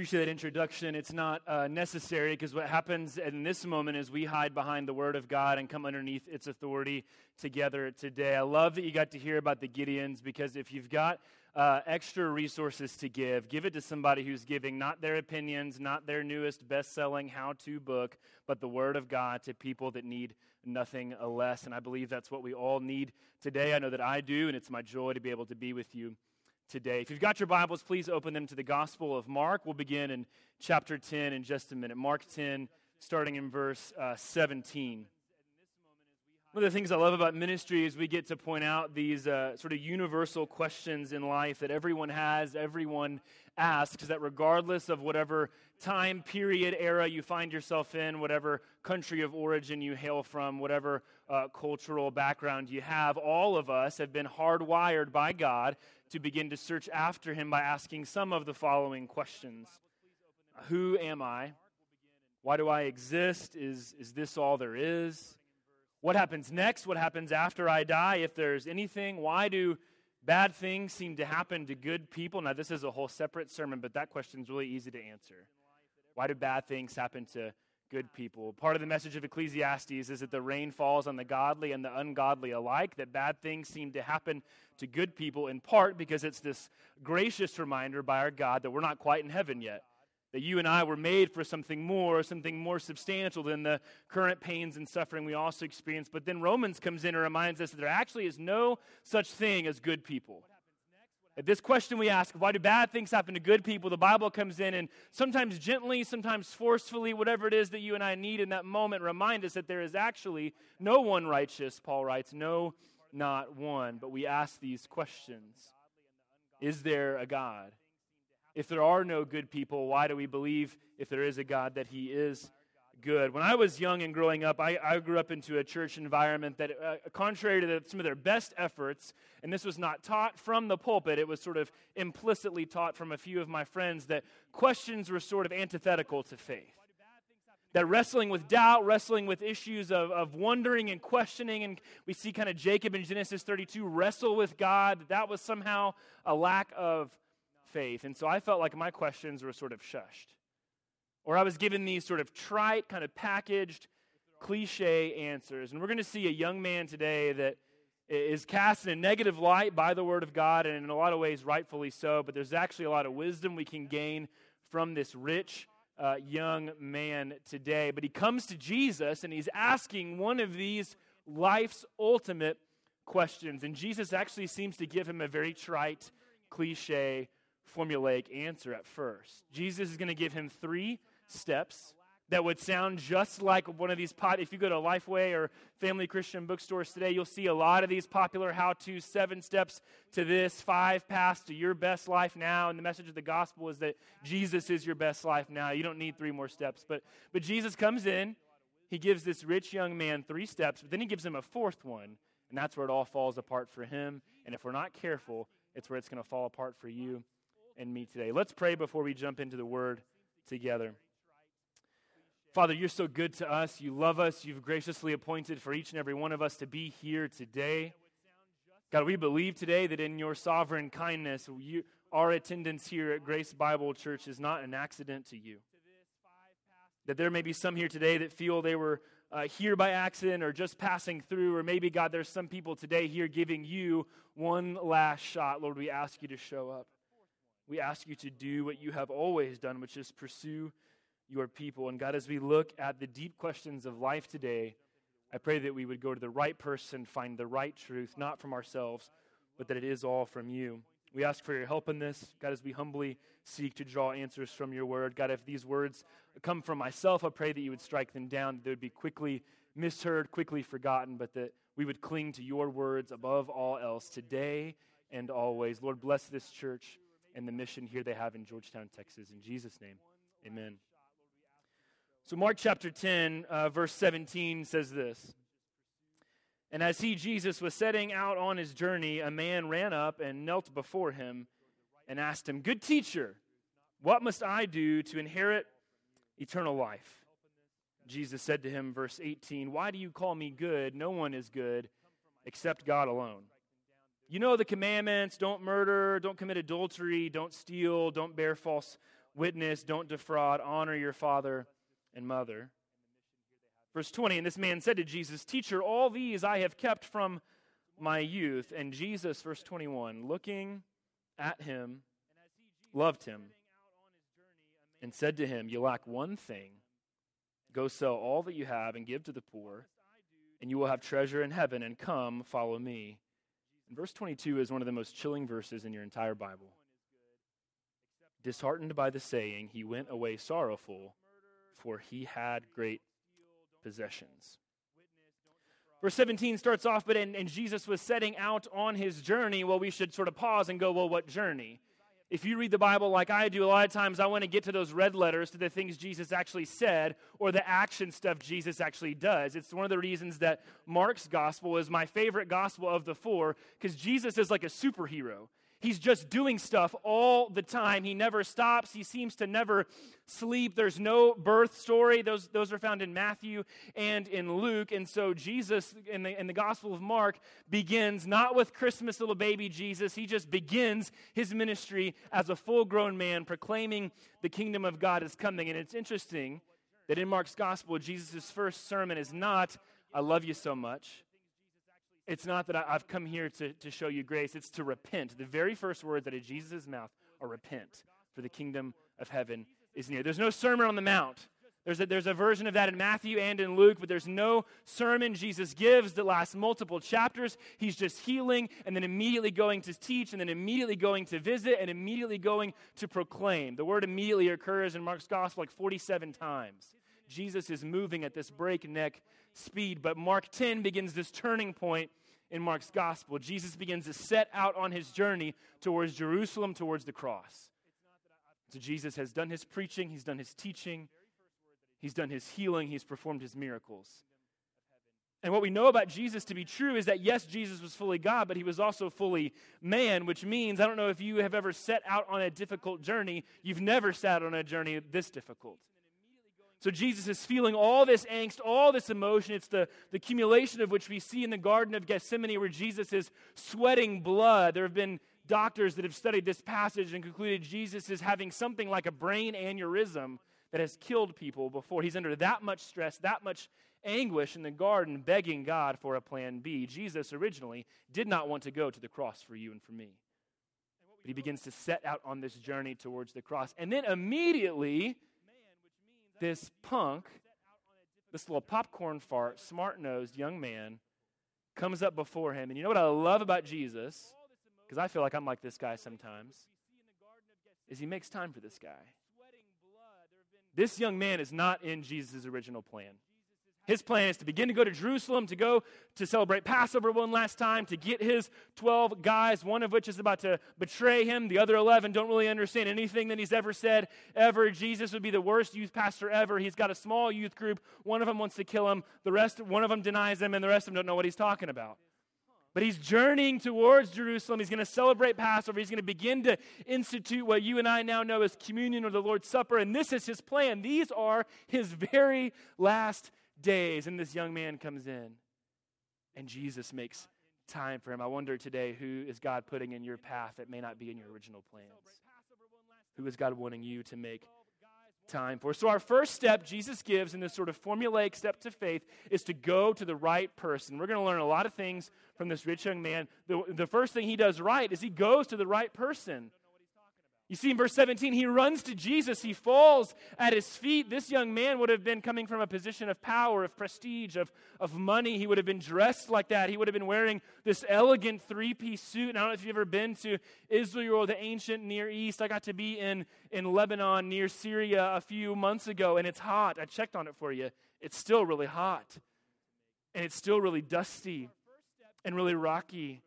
appreciate that introduction. It's not uh, necessary because what happens in this moment is we hide behind the Word of God and come underneath its authority together today. I love that you got to hear about the Gideons because if you've got uh, extra resources to give, give it to somebody who's giving not their opinions, not their newest best selling how to book, but the Word of God to people that need nothing less. And I believe that's what we all need today. I know that I do, and it's my joy to be able to be with you today. If you've got your Bibles, please open them to the Gospel of Mark. We'll begin in chapter 10 in just a minute. Mark 10, starting in verse uh, 17. One of the things I love about ministry is we get to point out these uh, sort of universal questions in life that everyone has, everyone asks, that regardless of whatever time period, era you find yourself in, whatever country of origin you hail from, whatever uh, cultural background you have, all of us have been hardwired by God to begin to search after him by asking some of the following questions Who am I? Why do I exist? Is, is this all there is? What happens next? What happens after I die? If there's anything, why do bad things seem to happen to good people? Now, this is a whole separate sermon, but that question is really easy to answer. Why do bad things happen to good people. Part of the message of Ecclesiastes is that the rain falls on the godly and the ungodly alike, that bad things seem to happen to good people in part because it's this gracious reminder by our God that we're not quite in heaven yet. That you and I were made for something more, something more substantial than the current pains and suffering we also experience. But then Romans comes in and reminds us that there actually is no such thing as good people. At this question we ask, why do bad things happen to good people? The Bible comes in and sometimes gently, sometimes forcefully, whatever it is that you and I need in that moment, remind us that there is actually no one righteous, Paul writes, no, not one. But we ask these questions Is there a God? If there are no good people, why do we believe, if there is a God, that He is good. When I was young and growing up, I, I grew up into a church environment that, uh, contrary to the, some of their best efforts, and this was not taught from the pulpit, it was sort of implicitly taught from a few of my friends that questions were sort of antithetical to faith. That wrestling with doubt, wrestling with issues of, of wondering and questioning, and we see kind of Jacob in Genesis 32 wrestle with God, that, that was somehow a lack of faith. And so I felt like my questions were sort of shushed. Or I was given these sort of trite, kind of packaged, cliche answers. And we're going to see a young man today that is cast in a negative light by the Word of God, and in a lot of ways, rightfully so. But there's actually a lot of wisdom we can gain from this rich uh, young man today. But he comes to Jesus and he's asking one of these life's ultimate questions. And Jesus actually seems to give him a very trite, cliche, formulaic answer at first. Jesus is going to give him three steps that would sound just like one of these pot if you go to lifeway or family christian bookstores today you'll see a lot of these popular how to seven steps to this five paths to your best life now and the message of the gospel is that jesus is your best life now. You don't need three more steps. But but jesus comes in he gives this rich young man three steps but then he gives him a fourth one and that's where it all falls apart for him. And if we're not careful it's where it's going to fall apart for you and me today let's pray before we jump into the word together Father, you're so good to us. You love us. You've graciously appointed for each and every one of us to be here today. God, we believe today that in your sovereign kindness, you, our attendance here at Grace Bible Church is not an accident to you. That there may be some here today that feel they were uh, here by accident or just passing through, or maybe, God, there's some people today here giving you one last shot. Lord, we ask you to show up. We ask you to do what you have always done, which is pursue your people. And God, as we look at the deep questions of life today, I pray that we would go to the right person, find the right truth, not from ourselves, but that it is all from you. We ask for your help in this, God, as we humbly seek to draw answers from your word. God, if these words come from myself, I pray that you would strike them down, that they would be quickly misheard, quickly forgotten, but that we would cling to your words above all else today and always. Lord, bless this church and the mission here they have in Georgetown, Texas. In Jesus' name, amen. So, Mark chapter 10, uh, verse 17 says this And as he, Jesus, was setting out on his journey, a man ran up and knelt before him and asked him, Good teacher, what must I do to inherit eternal life? Jesus said to him, verse 18, Why do you call me good? No one is good except God alone. You know the commandments don't murder, don't commit adultery, don't steal, don't bear false witness, don't defraud, honor your father and mother. Verse 20, and this man said to Jesus, Teacher, all these I have kept from my youth. And Jesus, verse 21, looking at him, loved him, and said to him, You lack one thing. Go sell all that you have and give to the poor, and you will have treasure in heaven, and come, follow me. And verse 22 is one of the most chilling verses in your entire Bible. Disheartened by the saying, he went away sorrowful, for he had great possessions. Verse 17 starts off, but and, and Jesus was setting out on his journey. Well, we should sort of pause and go, well, what journey? If you read the Bible like I do, a lot of times I want to get to those red letters to the things Jesus actually said or the action stuff Jesus actually does. It's one of the reasons that Mark's gospel is my favorite gospel of the four because Jesus is like a superhero. He's just doing stuff all the time. He never stops. He seems to never sleep. There's no birth story. Those, those are found in Matthew and in Luke. And so Jesus in the, in the Gospel of Mark begins not with Christmas little baby Jesus. He just begins his ministry as a full grown man proclaiming the kingdom of God is coming. And it's interesting that in Mark's Gospel, Jesus' first sermon is not, I love you so much. It's not that I've come here to, to show you grace, it's to repent. The very first words out of Jesus' mouth are repent, for the kingdom of heaven is near. There's no Sermon on the Mount. There's a, there's a version of that in Matthew and in Luke, but there's no sermon Jesus gives that lasts multiple chapters. He's just healing and then immediately going to teach and then immediately going to visit and immediately going to proclaim. The word immediately occurs in Mark's gospel like 47 times. Jesus is moving at this breakneck speed, but Mark 10 begins this turning point in Mark's gospel, Jesus begins to set out on his journey towards Jerusalem, towards the cross. So Jesus has done his preaching, he's done his teaching, he's done his healing, he's performed his miracles. And what we know about Jesus to be true is that yes, Jesus was fully God, but he was also fully man, which means I don't know if you have ever set out on a difficult journey, you've never sat on a journey this difficult. So Jesus is feeling all this angst, all this emotion. It's the, the accumulation of which we see in the Garden of Gethsemane, where Jesus is sweating blood. There have been doctors that have studied this passage and concluded Jesus is having something like a brain aneurysm that has killed people before. He's under that much stress, that much anguish in the garden, begging God for a plan B. Jesus originally did not want to go to the cross for you and for me. But he begins to set out on this journey towards the cross. And then immediately, this punk, this little popcorn fart, smart nosed young man, comes up before him. And you know what I love about Jesus? Because I feel like I'm like this guy sometimes. Is he makes time for this guy. This young man is not in Jesus' original plan. His plan is to begin to go to Jerusalem, to go to celebrate Passover one last time, to get his 12 guys, one of which is about to betray him. The other 11 don't really understand anything that he's ever said, ever. Jesus would be the worst youth pastor ever. He's got a small youth group. One of them wants to kill him. The rest, one of them denies him, and the rest of them don't know what he's talking about. But he's journeying towards Jerusalem. He's going to celebrate Passover. He's going to begin to institute what you and I now know as communion or the Lord's Supper. And this is his plan. These are his very last days, and this young man comes in, and Jesus makes time for him. I wonder today who is God putting in your path that may not be in your original plans? Who is God wanting you to make time for? So, our first step Jesus gives in this sort of formulaic step to faith is to go to the right person. We're going to learn a lot of things from this rich young man. The, the first thing he does right is he goes to the right person. You see in verse 17, he runs to Jesus. He falls at his feet. This young man would have been coming from a position of power, of prestige, of, of money. He would have been dressed like that. He would have been wearing this elegant three piece suit. And I don't know if you've ever been to Israel or the ancient Near East. I got to be in, in Lebanon near Syria a few months ago, and it's hot. I checked on it for you. It's still really hot, and it's still really dusty and really rocky.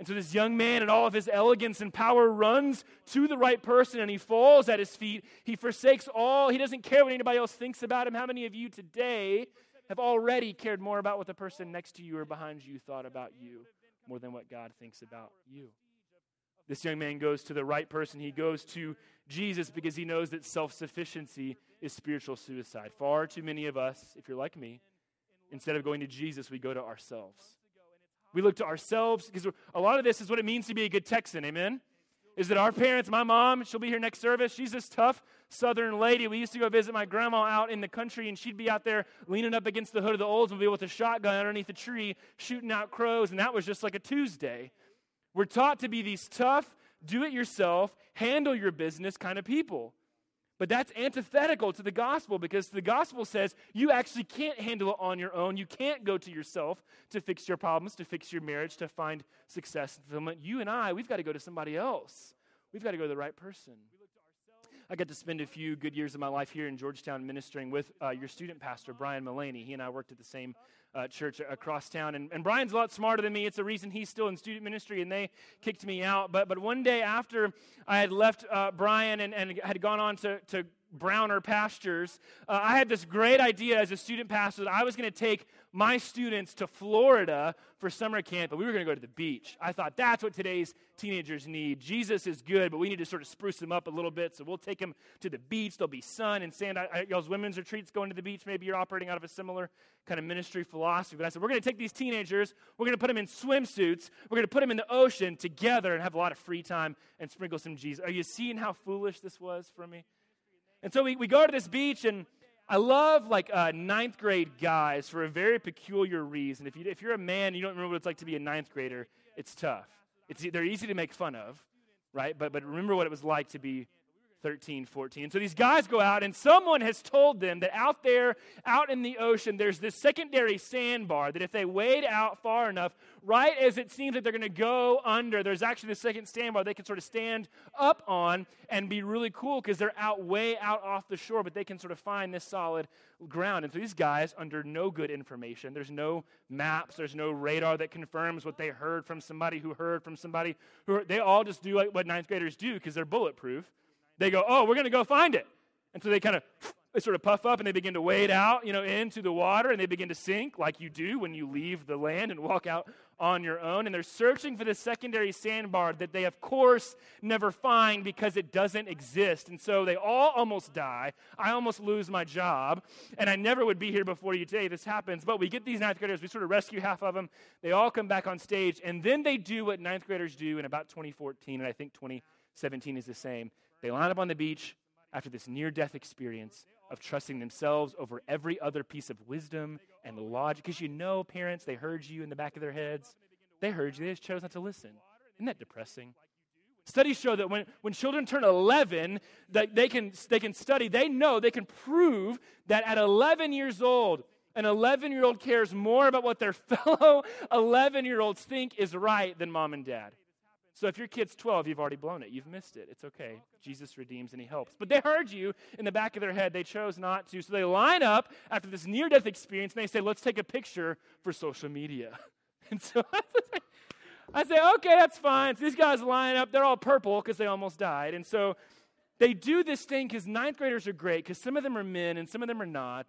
And so this young man, in all of his elegance and power, runs to the right person and he falls at his feet. He forsakes all. He doesn't care what anybody else thinks about him. How many of you today have already cared more about what the person next to you or behind you thought about you more than what God thinks about you? This young man goes to the right person. He goes to Jesus because he knows that self sufficiency is spiritual suicide. Far too many of us, if you're like me, instead of going to Jesus, we go to ourselves. We look to ourselves because a lot of this is what it means to be a good Texan. Amen? Is that our parents? My mom, she'll be here next service. She's this tough southern lady. We used to go visit my grandma out in the country, and she'd be out there leaning up against the hood of the Oldsmobile with a shotgun underneath a tree, shooting out crows, and that was just like a Tuesday. We're taught to be these tough, do it yourself, handle your business kind of people. But that's antithetical to the gospel because the gospel says you actually can't handle it on your own. You can't go to yourself to fix your problems, to fix your marriage, to find success and fulfillment. You and I, we've got to go to somebody else. We've got to go to the right person. I got to spend a few good years of my life here in Georgetown ministering with uh, your student pastor, Brian Mullaney. He and I worked at the same uh, church across town. And, and Brian's a lot smarter than me. It's the reason he's still in student ministry, and they kicked me out. But, but one day after I had left uh, Brian and, and had gone on to, to browner pastures, uh, I had this great idea as a student pastor that I was going to take my students to Florida for summer camp, and we were going to go to the beach. I thought that's what today's teenagers need. Jesus is good, but we need to sort of spruce them up a little bit. So we'll take them to the beach. There'll be sun and sand. I, I, y'all's women's retreats going to the beach. Maybe you're operating out of a similar kind of ministry philosophy. But I said, we're going to take these teenagers, we're going to put them in swimsuits, we're going to put them in the ocean together and have a lot of free time and sprinkle some Jesus. Are you seeing how foolish this was for me? And so we, we go to this beach, and I love like uh, ninth grade guys for a very peculiar reason. If, you, if you're a man, you don't remember what it's like to be a ninth grader, it's tough. It's, they're easy to make fun of, right? But, but remember what it was like to be 13, 14. So these guys go out, and someone has told them that out there, out in the ocean, there's this secondary sandbar that if they wade out far enough, right as it seems that they're going to go under, there's actually the second sandbar they can sort of stand up on and be really cool because they're out way out off the shore, but they can sort of find this solid ground. And so these guys, under no good information, there's no maps, there's no radar that confirms what they heard from somebody who heard from somebody who heard, they all just do like what ninth graders do because they're bulletproof they go, oh, we're going to go find it. And so they kind of they sort of puff up and they begin to wade out, you know, into the water and they begin to sink like you do when you leave the land and walk out on your own. And they're searching for the secondary sandbar that they, of course, never find because it doesn't exist. And so they all almost die. I almost lose my job. And I never would be here before you today. This happens. But we get these ninth graders, we sort of rescue half of them. They all come back on stage. And then they do what ninth graders do in about 2014, and I think 2017 is the same they line up on the beach after this near death experience of trusting themselves over every other piece of wisdom and logic. Because you know, parents, they heard you in the back of their heads. They heard you, they just chose not to listen. Isn't that depressing? Studies show that when, when children turn 11, that they can, they can study, they know, they can prove that at 11 years old, an 11 year old cares more about what their fellow 11 year olds think is right than mom and dad. So if your kid's 12, you've already blown it. You've missed it. It's okay. Jesus redeems and he helps. But they heard you in the back of their head. They chose not to. So they line up after this near death experience and they say, let's take a picture for social media. And so I say, okay, that's fine. So these guys line up. They're all purple because they almost died. And so they do this thing because ninth graders are great because some of them are men and some of them are not.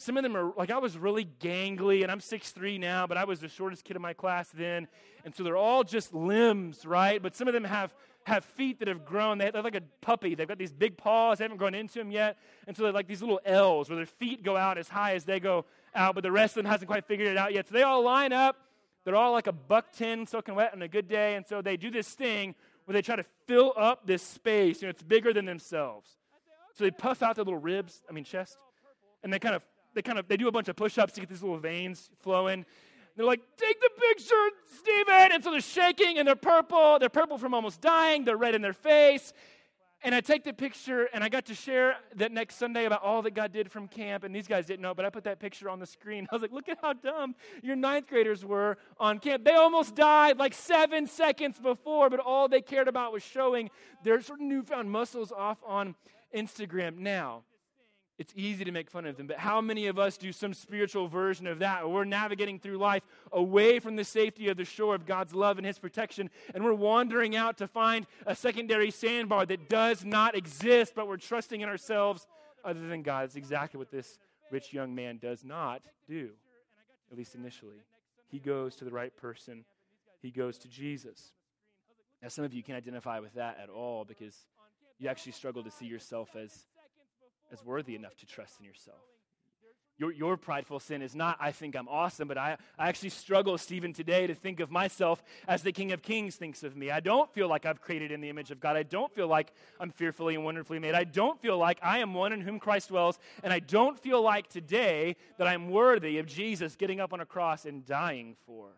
Some of them are like I was really gangly, and I'm 6'3 now, but I was the shortest kid in my class then. And so they're all just limbs, right? But some of them have have feet that have grown. They, are like a puppy. They've got these big paws. They haven't grown into them yet. And so they're like these little L's where their feet go out as high as they go out, but the rest of them hasn't quite figured it out yet. So they all line up. They're all like a buck tin soaking wet on a good day. And so they do this thing where they try to fill up this space. You know, it's bigger than themselves. So they puff out their little ribs, I mean, chest, and they kind of they kind of they do a bunch of push-ups to get these little veins flowing. They're like, take the picture, Stephen. And so they're shaking and they're purple. They're purple from almost dying. They're red in their face. And I take the picture and I got to share that next Sunday about all that God did from camp. And these guys didn't know, but I put that picture on the screen. I was like, look at how dumb your ninth graders were on camp. They almost died like seven seconds before, but all they cared about was showing their sort of newfound muscles off on Instagram. Now, it's easy to make fun of them, but how many of us do some spiritual version of that? We're navigating through life away from the safety of the shore of God's love and His protection, and we're wandering out to find a secondary sandbar that does not exist, but we're trusting in ourselves other than God. That's exactly what this rich young man does not do, at least initially. He goes to the right person, he goes to Jesus. Now, some of you can't identify with that at all because you actually struggle to see yourself as as worthy enough to trust in yourself. Your, your prideful sin is not, I think I'm awesome, but I, I actually struggle, Stephen, today to think of myself as the King of Kings thinks of me. I don't feel like I've created in the image of God. I don't feel like I'm fearfully and wonderfully made. I don't feel like I am one in whom Christ dwells. And I don't feel like today that I'm worthy of Jesus getting up on a cross and dying for.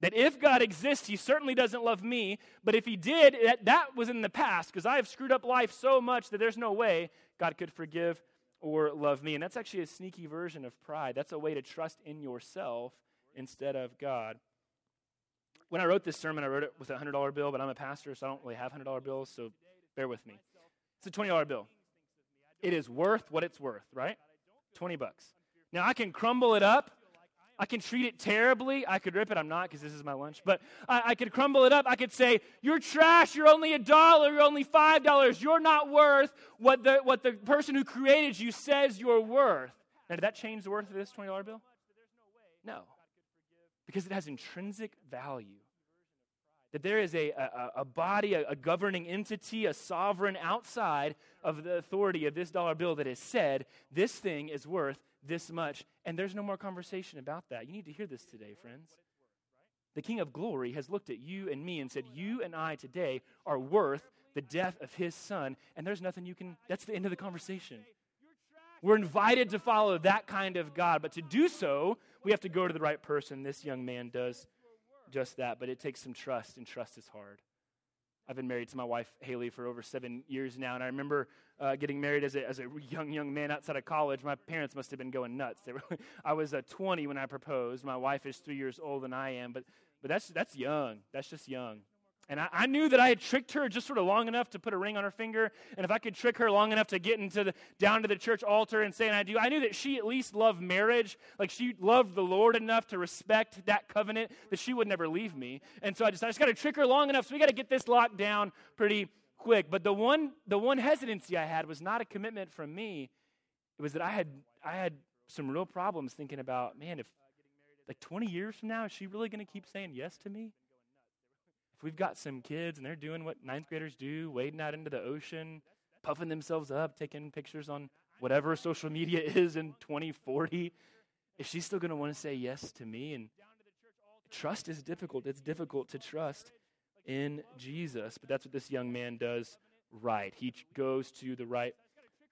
That if God exists, He certainly doesn't love me, but if He did, that, that was in the past because I have screwed up life so much that there's no way God could forgive or love me. And that's actually a sneaky version of pride. That's a way to trust in yourself instead of God. When I wrote this sermon, I wrote it with a $100 bill, but I'm a pastor, so I don't really have $100 bills, so bear with me. It's a $20 bill. It is worth what it's worth, right? 20 bucks. Now, I can crumble it up I can treat it terribly. I could rip it. I'm not because this is my lunch. But I, I, could crumble it up. I could say, You're trash. You're only a dollar. You're only five dollars. You're not worth what the, what the person who created you says you're worth. Now, did that change the worth of this $20 bill? No. Because it has intrinsic value. That there is a, a, a body, a, a governing entity, a sovereign outside of the authority of this dollar bill that has said, This thing is worth this much. And there's no more conversation about that. You need to hear this today, friends. The King of Glory has looked at you and me and said, You and I today are worth the death of his son. And there's nothing you can, that's the end of the conversation. We're invited to follow that kind of God, but to do so, we have to go to the right person. This young man does just that, but it takes some trust, and trust is hard. I've been married to my wife, Haley, for over seven years now, and I remember uh, getting married as a, as a young, young man outside of college. My parents must have been going nuts. Were, I was uh, 20 when I proposed. My wife is three years older than I am, but, but that's, that's young. That's just young. And I, I, knew that I had tricked her just sort of long enough to put a ring on her finger. And if I could trick her long enough to get into the, down to the church altar and say, and I do, I knew that she at least loved marriage. Like she loved the Lord enough to respect that covenant that she would never leave me. And so I just, I just got to trick her long enough. So we got to get this locked down pretty quick. But the one, the one hesitancy I had was not a commitment from me. It was that I had, I had some real problems thinking about, man, if like 20 years from now, is she really going to keep saying yes to me? If we've got some kids and they're doing what ninth graders do, wading out into the ocean, puffing themselves up, taking pictures on whatever social media is in 2040, is she still going to want to say yes to me? And trust is difficult. It's difficult to trust in Jesus. But that's what this young man does right. He goes to the right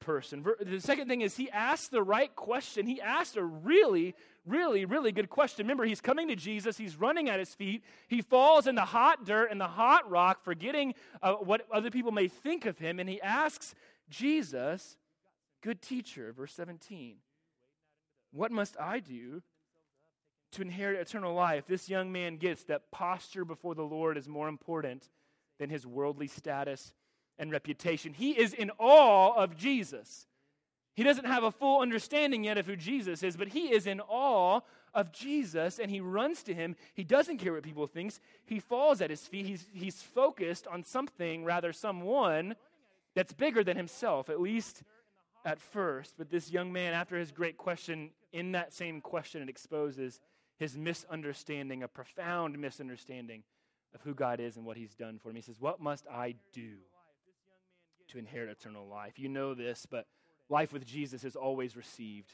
person. The second thing is he asked the right question. He asked a really, really, really good question. Remember, he's coming to Jesus, he's running at his feet, he falls in the hot dirt and the hot rock, forgetting uh, what other people may think of him, and he asks Jesus, Good teacher, verse 17, what must I do to inherit eternal life? This young man gets that posture before the Lord is more important than his worldly status and reputation. He is in awe of Jesus. He doesn't have a full understanding yet of who Jesus is, but he is in awe of Jesus and he runs to him. He doesn't care what people think. He falls at his feet. He's, he's focused on something, rather, someone that's bigger than himself, at least at first. But this young man, after his great question, in that same question, it exposes his misunderstanding, a profound misunderstanding of who God is and what he's done for him. He says, What must I do? to inherit eternal life. You know this, but life with Jesus is always received.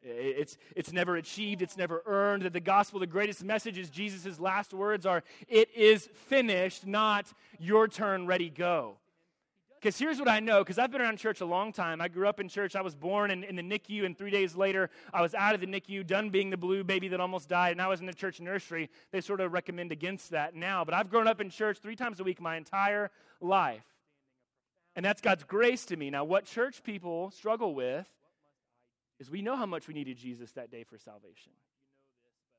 It's, it's never achieved, it's never earned. That the gospel, the greatest message is Jesus' last words are, It is finished, not your turn, ready, go. Because here's what I know, because I've been around church a long time. I grew up in church. I was born in, in, the NICU, and three days later, I was out of the NICU, done being the blue baby that almost died, and I was in the church nursery. They sort of recommend against that now. But I've grown up in church three times a week my entire life. And that's God's grace to me. Now, what church people struggle with is we know how much we needed Jesus that day for salvation.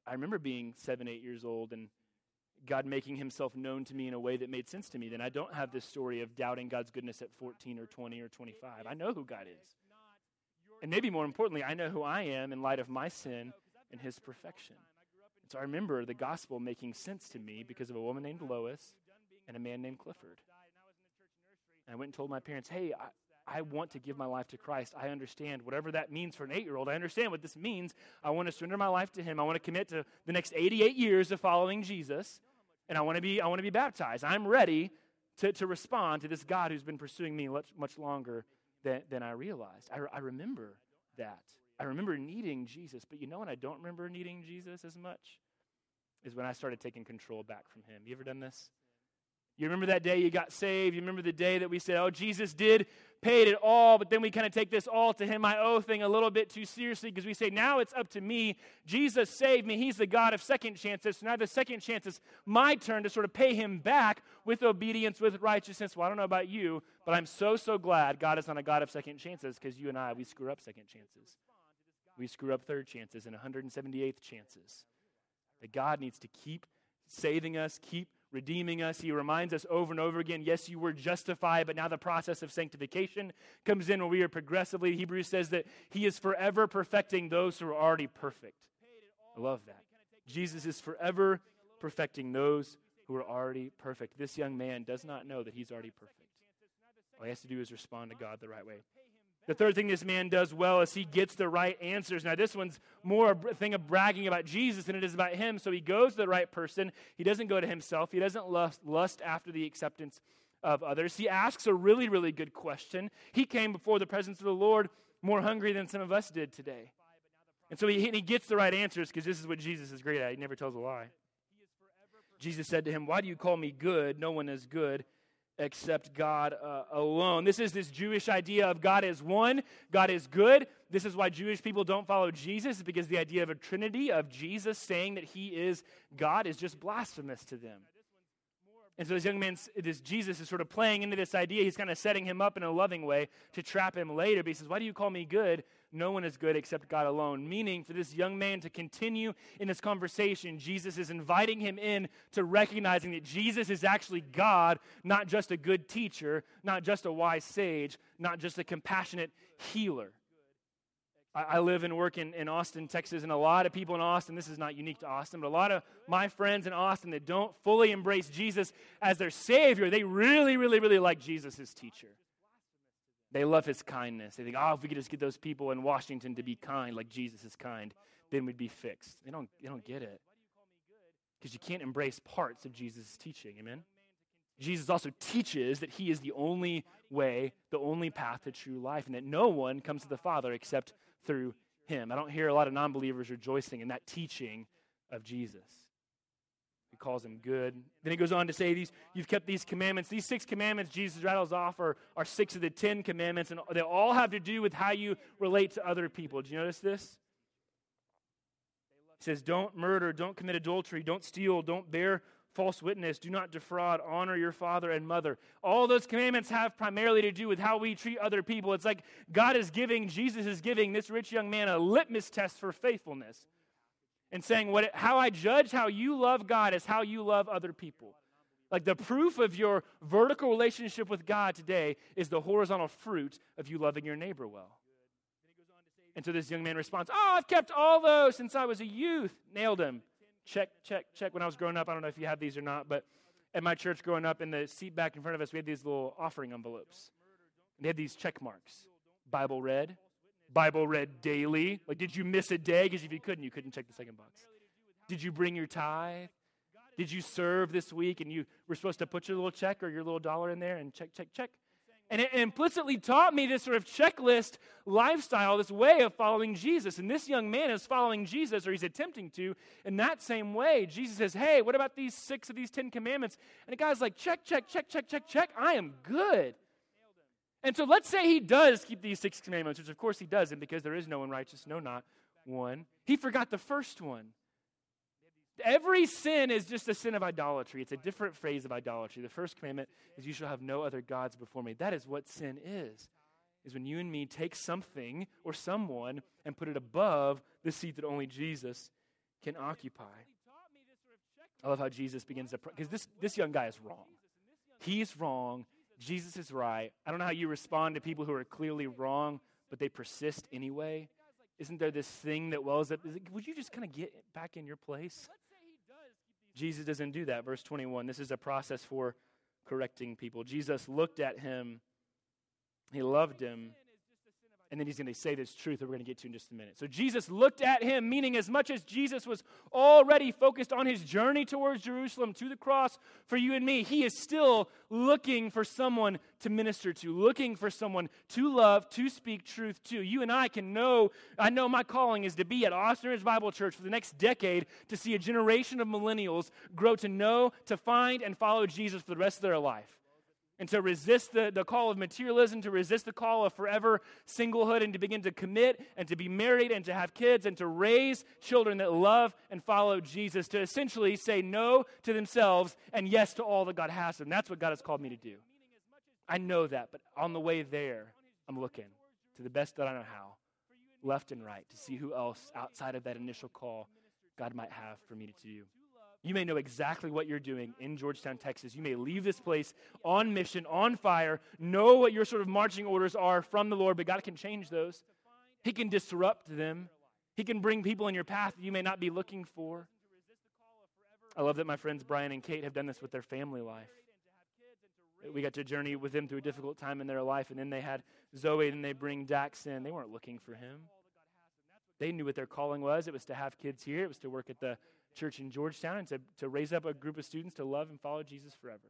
I remember being seven, eight years old and God making himself known to me in a way that made sense to me. Then I don't have this story of doubting God's goodness at 14 or 20 or 25. I know who God is. And maybe more importantly, I know who I am in light of my sin and his perfection. And so I remember the gospel making sense to me because of a woman named Lois and a man named Clifford. And I went and told my parents, hey, I, I want to give my life to Christ. I understand whatever that means for an eight year old. I understand what this means. I want to surrender my life to Him. I want to commit to the next 88 years of following Jesus. And I want to be, I want to be baptized. I'm ready to, to respond to this God who's been pursuing me much, much longer than, than I realized. I, I remember that. I remember needing Jesus, but you know when I don't remember needing Jesus as much? Is when I started taking control back from him. You ever done this? You remember that day you got saved? You remember the day that we said, Oh, Jesus did paid it all, but then we kind of take this all to him I owe thing a little bit too seriously because we say, Now it's up to me. Jesus saved me. He's the God of second chances. So now the second chance is my turn to sort of pay him back with obedience, with righteousness. Well, I don't know about you, but I'm so, so glad God is not a God of second chances because you and I, we screw up second chances. We screw up third chances and 178th chances. That God needs to keep saving us, keep redeeming us. He reminds us over and over again yes, you were justified, but now the process of sanctification comes in where we are progressively. Hebrews says that He is forever perfecting those who are already perfect. I love that. Jesus is forever perfecting those who are already perfect. This young man does not know that he's already perfect. All he has to do is respond to God the right way. The third thing this man does well is he gets the right answers. Now, this one's more a thing of bragging about Jesus than it is about him. So he goes to the right person. He doesn't go to himself, he doesn't lust, lust after the acceptance of others. He asks a really, really good question. He came before the presence of the Lord more hungry than some of us did today. And so he, he gets the right answers because this is what Jesus is great at. He never tells a lie. Jesus said to him, Why do you call me good? No one is good except God uh, alone. This is this Jewish idea of God is one, God is good. This is why Jewish people don't follow Jesus, because the idea of a trinity, of Jesus saying that he is God, is just blasphemous to them. And so this young man, this Jesus is sort of playing into this idea. He's kind of setting him up in a loving way to trap him later. But he says, Why do you call me good? No one is good except God alone. Meaning, for this young man to continue in this conversation, Jesus is inviting him in to recognizing that Jesus is actually God, not just a good teacher, not just a wise sage, not just a compassionate healer. I, live and work in, in Austin, Texas, and a lot of people in Austin, this is not unique to Austin, but a lot of my friends in Austin that don't fully embrace Jesus as their Savior, they really, really, really like Jesus as teacher. They love his kindness. They think, oh, if we could just get those people in Washington to be kind like Jesus is kind, then we'd be fixed. They don't, they don't get it. Because you can't embrace parts of Jesus' teaching. Amen? Jesus also teaches that he is the only way, the only path to true life, and that no one comes to the Father except through him. I don't hear a lot of non believers rejoicing in that teaching of Jesus. Calls him good. Then he goes on to say, these, You've kept these commandments. These six commandments Jesus rattles off are, are six of the ten commandments, and they all have to do with how you relate to other people. Do you notice this? He says, Don't murder, don't commit adultery, don't steal, don't bear false witness, do not defraud, honor your father and mother. All those commandments have primarily to do with how we treat other people. It's like God is giving, Jesus is giving this rich young man a litmus test for faithfulness and saying, what, How I judge how you love God is how you love other people. Like the proof of your vertical relationship with God today is the horizontal fruit of you loving your neighbor well. And so this young man responds, Oh, I've kept all those since I was a youth. Nailed him check, check, check. When I was growing up, I don't know if you have these or not, but at my church growing up, in the seat back in front of us, we had these little offering envelopes. And they had these check marks Bible read, Bible read daily. Like, did you miss a day? Because if you couldn't, you couldn't check the second box. Did you bring your tithe? Did you serve this week and you were supposed to put your little check or your little dollar in there and check, check, check? And it implicitly taught me this sort of checklist lifestyle, this way of following Jesus. And this young man is following Jesus, or he's attempting to, in that same way. Jesus says, Hey, what about these six of these Ten Commandments? And the guy's like, Check, check, check, check, check, check. I am good. And so let's say he does keep these six commandments, which of course he doesn't because there is no one righteous, no, not one. He forgot the first one. Every sin is just a sin of idolatry. It's a different phase of idolatry. The first commandment is you shall have no other gods before me. That is what sin is. Is when you and me take something or someone and put it above the seat that only Jesus can occupy. I love how Jesus begins to because this, this young guy is wrong. He's wrong. Jesus is right. I don't know how you respond to people who are clearly wrong, but they persist anyway. Isn't there this thing that wells up? Would you just kind of get back in your place? Jesus doesn't do that. Verse 21 this is a process for correcting people. Jesus looked at him, he loved him, and then he's going to say this truth that we're going to get to in just a minute. So Jesus looked at him, meaning as much as Jesus was already focused on his journey towards Jerusalem to the cross for you and me, he is still looking for someone to minister to, looking for someone to love, to speak truth to. You and I can know, I know my calling is to be at Austin Ridge Bible Church for the next decade to see a generation of millennials grow to know, to find, and follow Jesus for the rest of their life and to resist the, the call of materialism, to resist the call of forever singlehood, and to begin to commit and to be married and to have kids and to raise children that love and follow Jesus, to essentially say no to themselves and yes to all that God has them. That's what God has called me to do. I know that, but on the way there, I'm looking to the best that I know how, left and right, to see who else outside of that initial call God might have for me to do. You may know exactly what you're doing in Georgetown, Texas. You may leave this place on mission, on fire, know what your sort of marching orders are from the Lord, but God can change those. He can disrupt them. He can bring people in your path that you may not be looking for. I love that my friends Brian and Kate have done this with their family life. We got to journey with them through a difficult time in their life, and then they had Zoe, and they bring Dax in. They weren't looking for him. They knew what their calling was. It was to have kids here. It was to work at the church in Georgetown and to, to raise up a group of students to love and follow Jesus forever.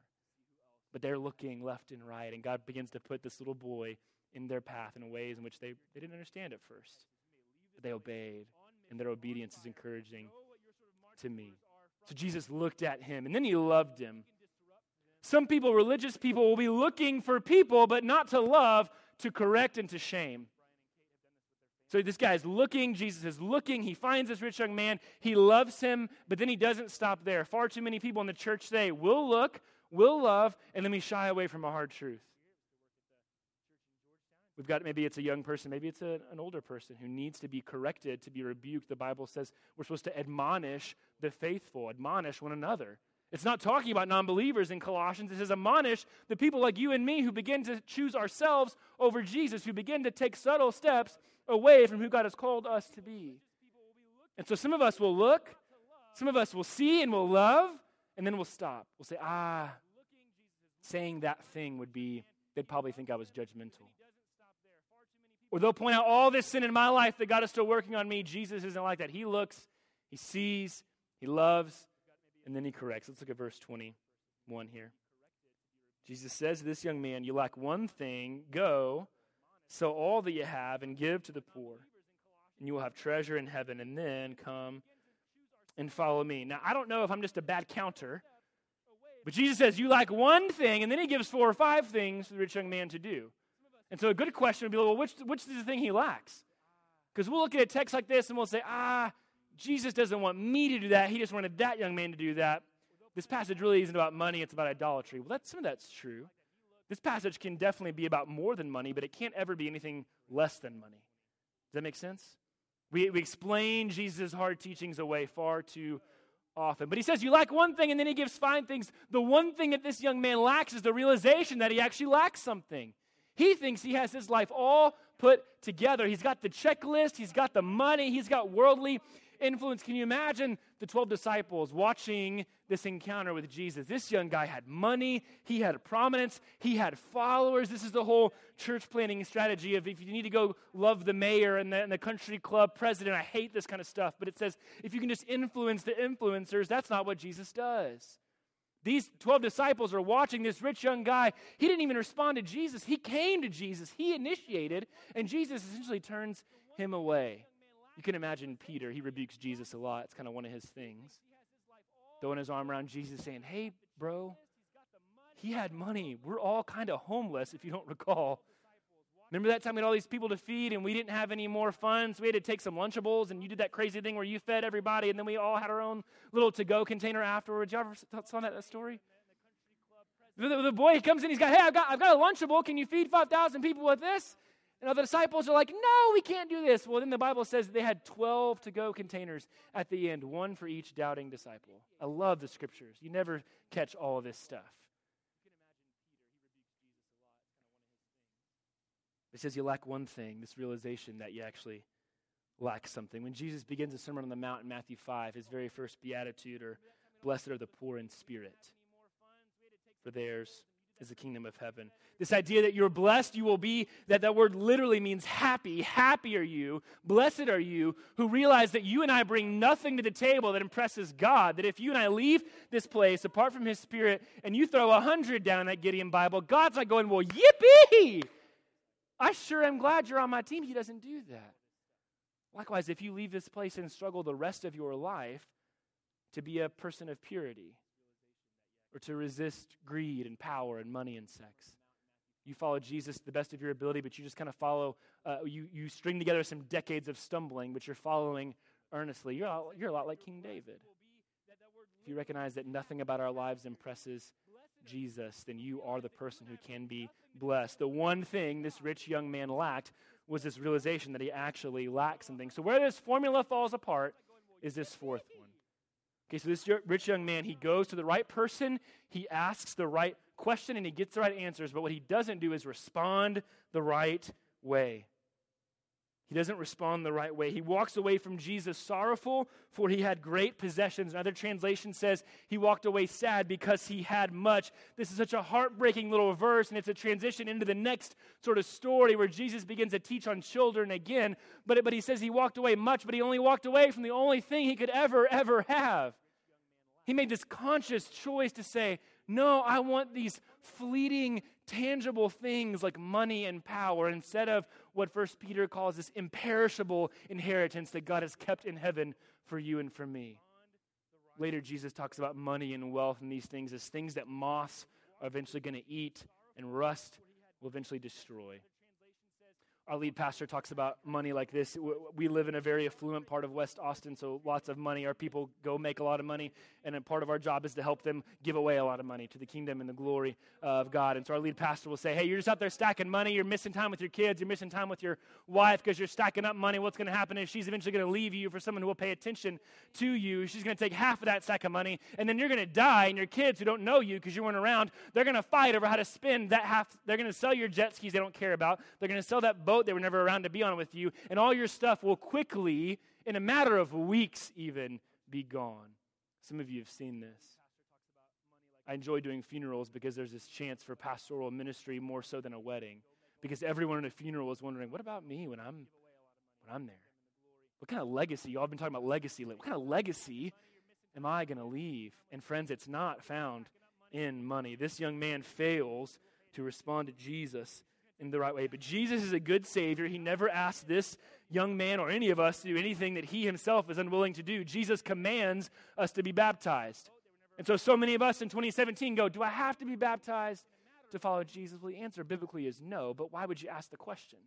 But they're looking left and right, and God begins to put this little boy in their path in ways in which they, they didn't understand at first. But they obeyed, and their obedience is encouraging to me. So Jesus looked at him, and then he loved him. Some people, religious people, will be looking for people, but not to love, to correct, and to shame. So this guy is looking, Jesus is looking, he finds this rich young man, he loves him, but then he doesn't stop there. Far too many people in the church today will look, will love, and then we shy away from a hard truth. We've got maybe it's a young person, maybe it's a, an older person who needs to be corrected, to be rebuked. The Bible says we're supposed to admonish the faithful, admonish one another. It's not talking about non believers in Colossians. It says, admonish the people like you and me who begin to choose ourselves over Jesus, who begin to take subtle steps away from who God has called us to be. And so some of us will look, some of us will see and will love, and then we'll stop. We'll say, ah, saying that thing would be, they'd probably think I was judgmental. Or they'll point out all this sin in my life that God is still working on me. Jesus isn't like that. He looks, he sees, he loves, and then he corrects. Let's look at verse 21 here. Jesus says to this young man, You lack one thing, go Sell all that you have and give to the poor, and you will have treasure in heaven, and then come and follow me. Now, I don't know if I'm just a bad counter, but Jesus says, You like one thing, and then he gives four or five things for the rich young man to do. And so a good question would be, well, which, which is the thing he lacks? Because we'll look at a text like this and we'll say, ah, Jesus doesn't want me to do that. He just wanted that young man to do that. This passage really isn't about money, it's about idolatry. Well, that's, some of that's true. This passage can definitely be about more than money, but it can't ever be anything less than money. Does that make sense? We, we explain Jesus' hard teachings away far too often. But he says, You lack one thing, and then he gives five things. The one thing that this young man lacks is the realization that he actually lacks something. He thinks he has his life all put together. He's got the checklist, he's got the money, he's got worldly influence. Can you imagine the 12 disciples watching this encounter with Jesus? This young guy had money, he had prominence, he had followers. This is the whole church planning strategy of if you need to go love the mayor and the, and the country club president. I hate this kind of stuff, but it says if you can just influence the influencers, that's not what Jesus does. These 12 disciples are watching this rich young guy. He didn't even respond to Jesus. He came to Jesus. He initiated, and Jesus essentially turns him away. You can imagine Peter, he rebukes Jesus a lot. It's kind of one of his things. Throwing his arm around Jesus, saying, Hey, bro, he had money. We're all kind of homeless, if you don't recall. Remember that time we had all these people to feed and we didn't have any more funds? We had to take some Lunchables and you did that crazy thing where you fed everybody and then we all had our own little to go container afterwards. You ever saw that, that story? The, the, boy comes in, he's got, hey, I've got, I've got a Lunchable. Can you feed 5,000 people with this? And the disciples are like, no, we can't do this. Well, then the Bible says they had 12 to go containers at the end, one for each doubting disciple. I love the scriptures. You never catch all of this stuff. It says you lack one thing this realization that you actually lack something. When Jesus begins the Sermon on the Mount in Matthew 5, his very first beatitude, or blessed are the poor in spirit, for theirs is the kingdom of heaven. This idea that you're blessed, you will be, that that word literally means happy. Happy are you, blessed are you, who realize that you and I bring nothing to the table that impresses God. That if you and I leave this place apart from His Spirit and you throw a hundred down that Gideon Bible, God's not going, well, yippee! I sure am glad you're on my team. He doesn't do that. Likewise, if you leave this place and struggle the rest of your life to be a person of purity, or to resist greed and power and money and sex. You follow Jesus to the best of your ability, but you just kind of follow, uh, you, you string together some decades of stumbling, but you're following earnestly. You're a, you're a lot like King David. If you recognize that nothing about our lives impresses Jesus, then you are the person who can be blessed. The one thing this rich young man lacked was this realization that he actually lacked something. So, where this formula falls apart is this fourth one. Okay, so this rich young man, he goes to the right person, he asks the right question, and he gets the right answers. But what he doesn't do is respond the right way. He doesn't respond the right way. He walks away from Jesus sorrowful, for he had great possessions. Another translation says he walked away sad because he had much. This is such a heartbreaking little verse, and it's a transition into the next sort of story where Jesus begins to teach on children again. But, but he says he walked away much, but he only walked away from the only thing he could ever, ever have. He made this conscious choice to say, No, I want these fleeting, tangible things like money and power instead of what First Peter calls this imperishable inheritance that God has kept in heaven for you and for me. Later, Jesus talks about money and wealth and these things as things that moths are eventually going to eat and rust will eventually destroy. Our lead pastor talks about money like this. We live in a very affluent part of West Austin, so lots of money. Our people go make a lot of money, and a part of our job is to help them give away a lot of money to the kingdom and the glory of God. And so our lead pastor will say, Hey, you're just out there stacking money. You're missing time with your kids. You're missing time with your wife because you're stacking up money. What's going to happen is she's eventually going to leave you for someone who will pay attention to you. She's going to take half of that stack of money, and then you're going to die, and your kids who don't know you because you weren't around, they're going to fight over how to spend that half. They're going to sell your jet skis they don't care about. They're going to sell that boat they were never around to be be on with you, and all your stuff will quickly, in a matter of weeks even, be gone. Some of you have seen this. I enjoy doing funerals because there's this chance for pastoral ministry more so than a wedding. Because everyone at a funeral is wondering, what about me when I'm when I'm there? What kind of legacy? Y'all have been talking about legacy. What kind of legacy am I going to leave? And friends, it's not found in money. This young man fails to respond to Jesus in the right way. But Jesus is a good Savior. He never asked this young man or any of us to do anything that he himself is unwilling to do. Jesus commands us to be baptized. And so, so many of us in 2017 go, Do I have to be baptized to follow Jesus? Well, the answer biblically is no, but why would you ask the question?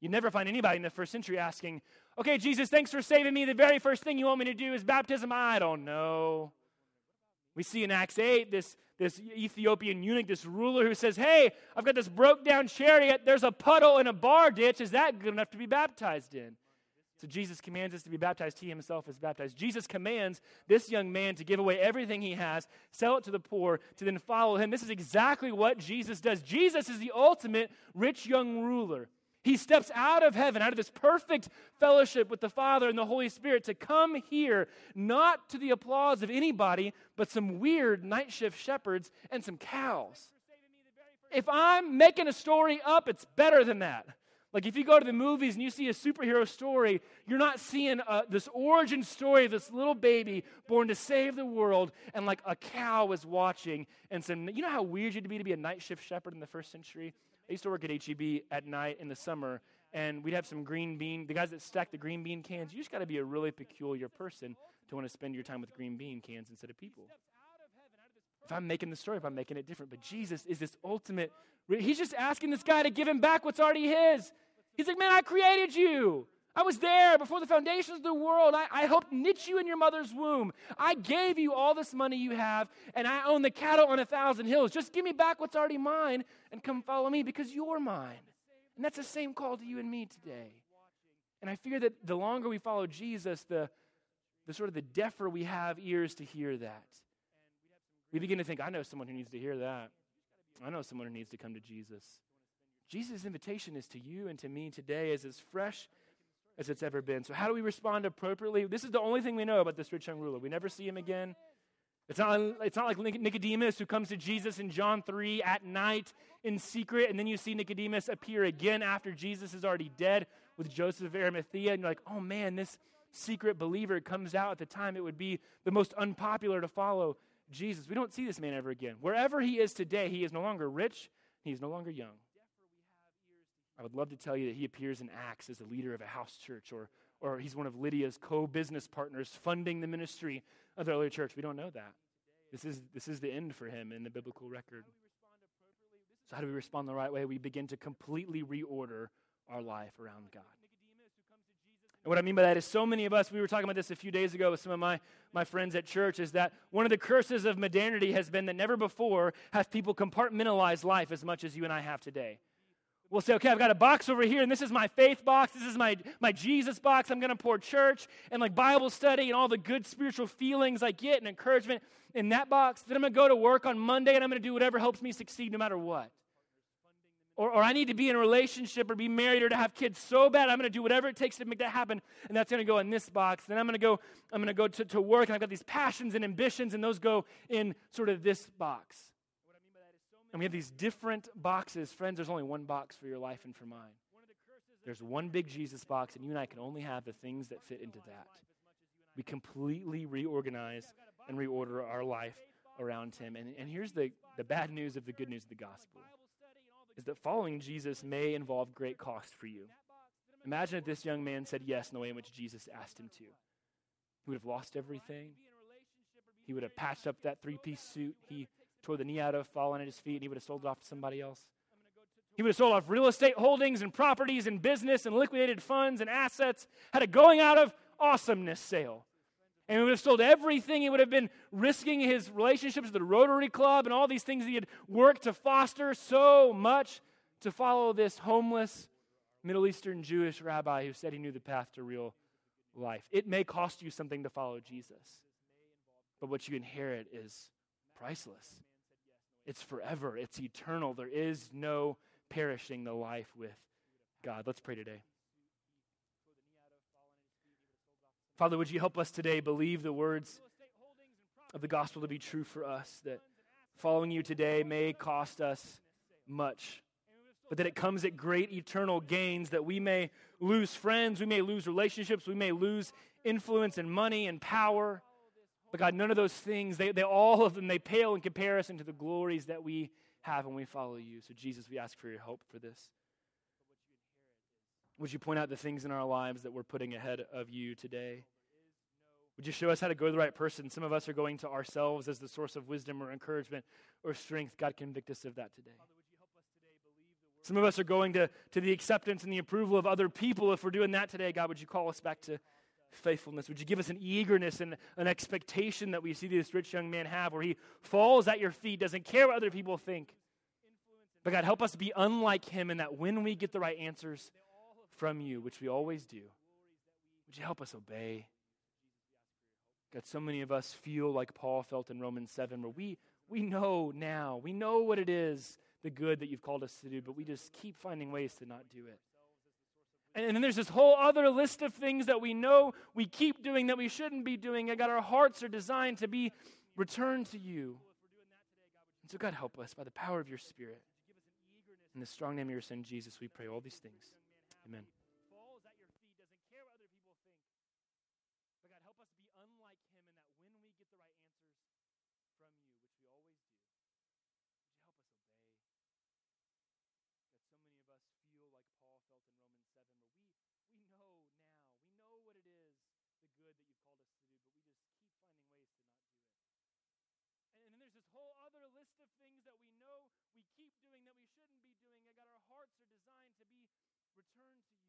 You never find anybody in the first century asking, Okay, Jesus, thanks for saving me. The very first thing you want me to do is baptism. I don't know. We see in Acts 8 this, this Ethiopian eunuch, this ruler who says, Hey, I've got this broke down chariot. There's a puddle in a bar ditch. Is that good enough to be baptized in? So Jesus commands us to be baptized. He himself is baptized. Jesus commands this young man to give away everything he has, sell it to the poor, to then follow him. This is exactly what Jesus does. Jesus is the ultimate rich young ruler. He steps out of heaven, out of this perfect fellowship with the Father and the Holy Spirit to come here, not to the applause of anybody, but some weird night shift shepherds and some cows. If I'm making a story up, it's better than that. Like if you go to the movies and you see a superhero story, you're not seeing uh, this origin story of this little baby born to save the world, and like a cow is watching. And some, you know how weird you'd be to be a night shift shepherd in the first century? I used to work at HEB at night in the summer, and we'd have some green bean. The guys that stack the green bean cans, you just got to be a really peculiar person to want to spend your time with green bean cans instead of people. If I'm making the story, if I'm making it different, but Jesus is this ultimate. He's just asking this guy to give him back what's already his. He's like, man, I created you. I was there before the foundations of the world. I, I, helped knit you in your mother's womb. I gave you all this money you have, and I own the cattle on a thousand hills. Just give me back what's already mine and come follow me because you're mine. And that's the same call to you and me today. And I fear that the longer we follow Jesus, the, the sort of the deafer we have ears to hear that. We begin to think, I know someone who needs to hear that. I know someone who needs to come to Jesus. Jesus' invitation is to you and to me today is as fresh as it's ever been. So, how do we respond appropriately? This is the only thing we know about this rich young ruler. We never see him again. It's not, it's not like Nicodemus who comes to Jesus in John 3 at night in secret, and then you see Nicodemus appear again after Jesus is already dead with Joseph of Arimathea, and you're like, oh man, this secret believer comes out at the time it would be the most unpopular to follow Jesus. We don't see this man ever again. Wherever he is today, he is no longer rich, he is no longer young. I would love to tell you that he appears in Acts as the leader of a house church, or, or he's one of Lydia's co business partners funding the ministry of the early church. We don't know that. This is, this is the end for him in the biblical record. So, how do we respond the right way? We begin to completely reorder our life around God. And what I mean by that is so many of us, we were talking about this a few days ago with some of my, my friends at church, is that one of the curses of modernity has been that never before have people compartmentalized life as much as you and I have today. We'll say, okay, I've got a box over here, and this is my faith box. This is my, my Jesus box. I'm going to pour church and like Bible study and all the good spiritual feelings I get and encouragement in that box. Then I'm going to go to work on Monday and I'm going to do whatever helps me succeed no matter what or, or I need to be in a relationship or be married or to have kids so bad, I'm going to do whatever it takes to make that happen. And that's going to go in this box. Then I'm going to go, I'm going to go to, to work, and I've got these passions and ambitions, and those go in sort of this box. And we have these different boxes. Friends, there's only one box for your life and for mine. There's one big Jesus box, and you and I can only have the things that fit into that. We completely reorganize and reorder our life around Him. And, and here's the, the bad news of the good news of the gospel is that following Jesus may involve great cost for you. Imagine if this young man said yes in the way in which Jesus asked him to. He would have lost everything. He would have patched up that three piece suit. He tore the knee out of, fallen at his feet, and he would have sold it off to somebody else. He would have sold off real estate holdings and properties and business and liquidated funds and assets, had a going out of awesomeness sale. And he would have sold everything. He would have been risking his relationships with the Rotary Club and all these things he had worked to foster so much to follow this homeless Middle Eastern Jewish rabbi who said he knew the path to real life. It may cost you something to follow Jesus, but what you inherit is priceless. It's forever, it's eternal. There is no perishing the life with God. Let's pray today. Father, would you help us today believe the words of the gospel to be true for us, that following you today may cost us much, but that it comes at great eternal gains, that we may lose friends, we may lose relationships, we may lose influence and money and power. But God, none of those things, they, they all of them, they pale in comparison to the glories that we have when we follow you. So, Jesus, we ask for your help for this. Would you point out the things in our lives that we're putting ahead of you today? Would you show us how to go to the right person? Some of us are going to ourselves as the source of wisdom or encouragement or strength. God, convict us of that today. Some of us are going to, to the acceptance and the approval of other people. If we're doing that today, God, would you call us back to faithfulness? Would you give us an eagerness and an expectation that we see this rich young man have where he falls at your feet, doesn't care what other people think? But God, help us be unlike him in that when we get the right answers, from you, which we always do. Would you help us obey? God, so many of us feel like Paul felt in Romans 7, where we, we know now, we know what it is, the good that you've called us to do, but we just keep finding ways to not do it. And, then there's this whole other list of things that we know we keep doing that we shouldn't be doing. And God, our hearts are designed to be returned to you. And so, God, help us by the power of your Spirit. In the strong name of your Son, Jesus, we pray all these things. Amen. Falls at your feet, doesn't care what other people think. But God, help us be unlike him in that when we get the right answers from you, which we always do, would you help us obey? God, so many of us feel like Paul felt in Romans 7, where we, we know now, we know what it is, the good that you've called us to do, but we just keep finding ways to not do it. And, and then there's this whole other list of things that we know we keep doing that we shouldn't be doing. God, our hearts are designed to be return to.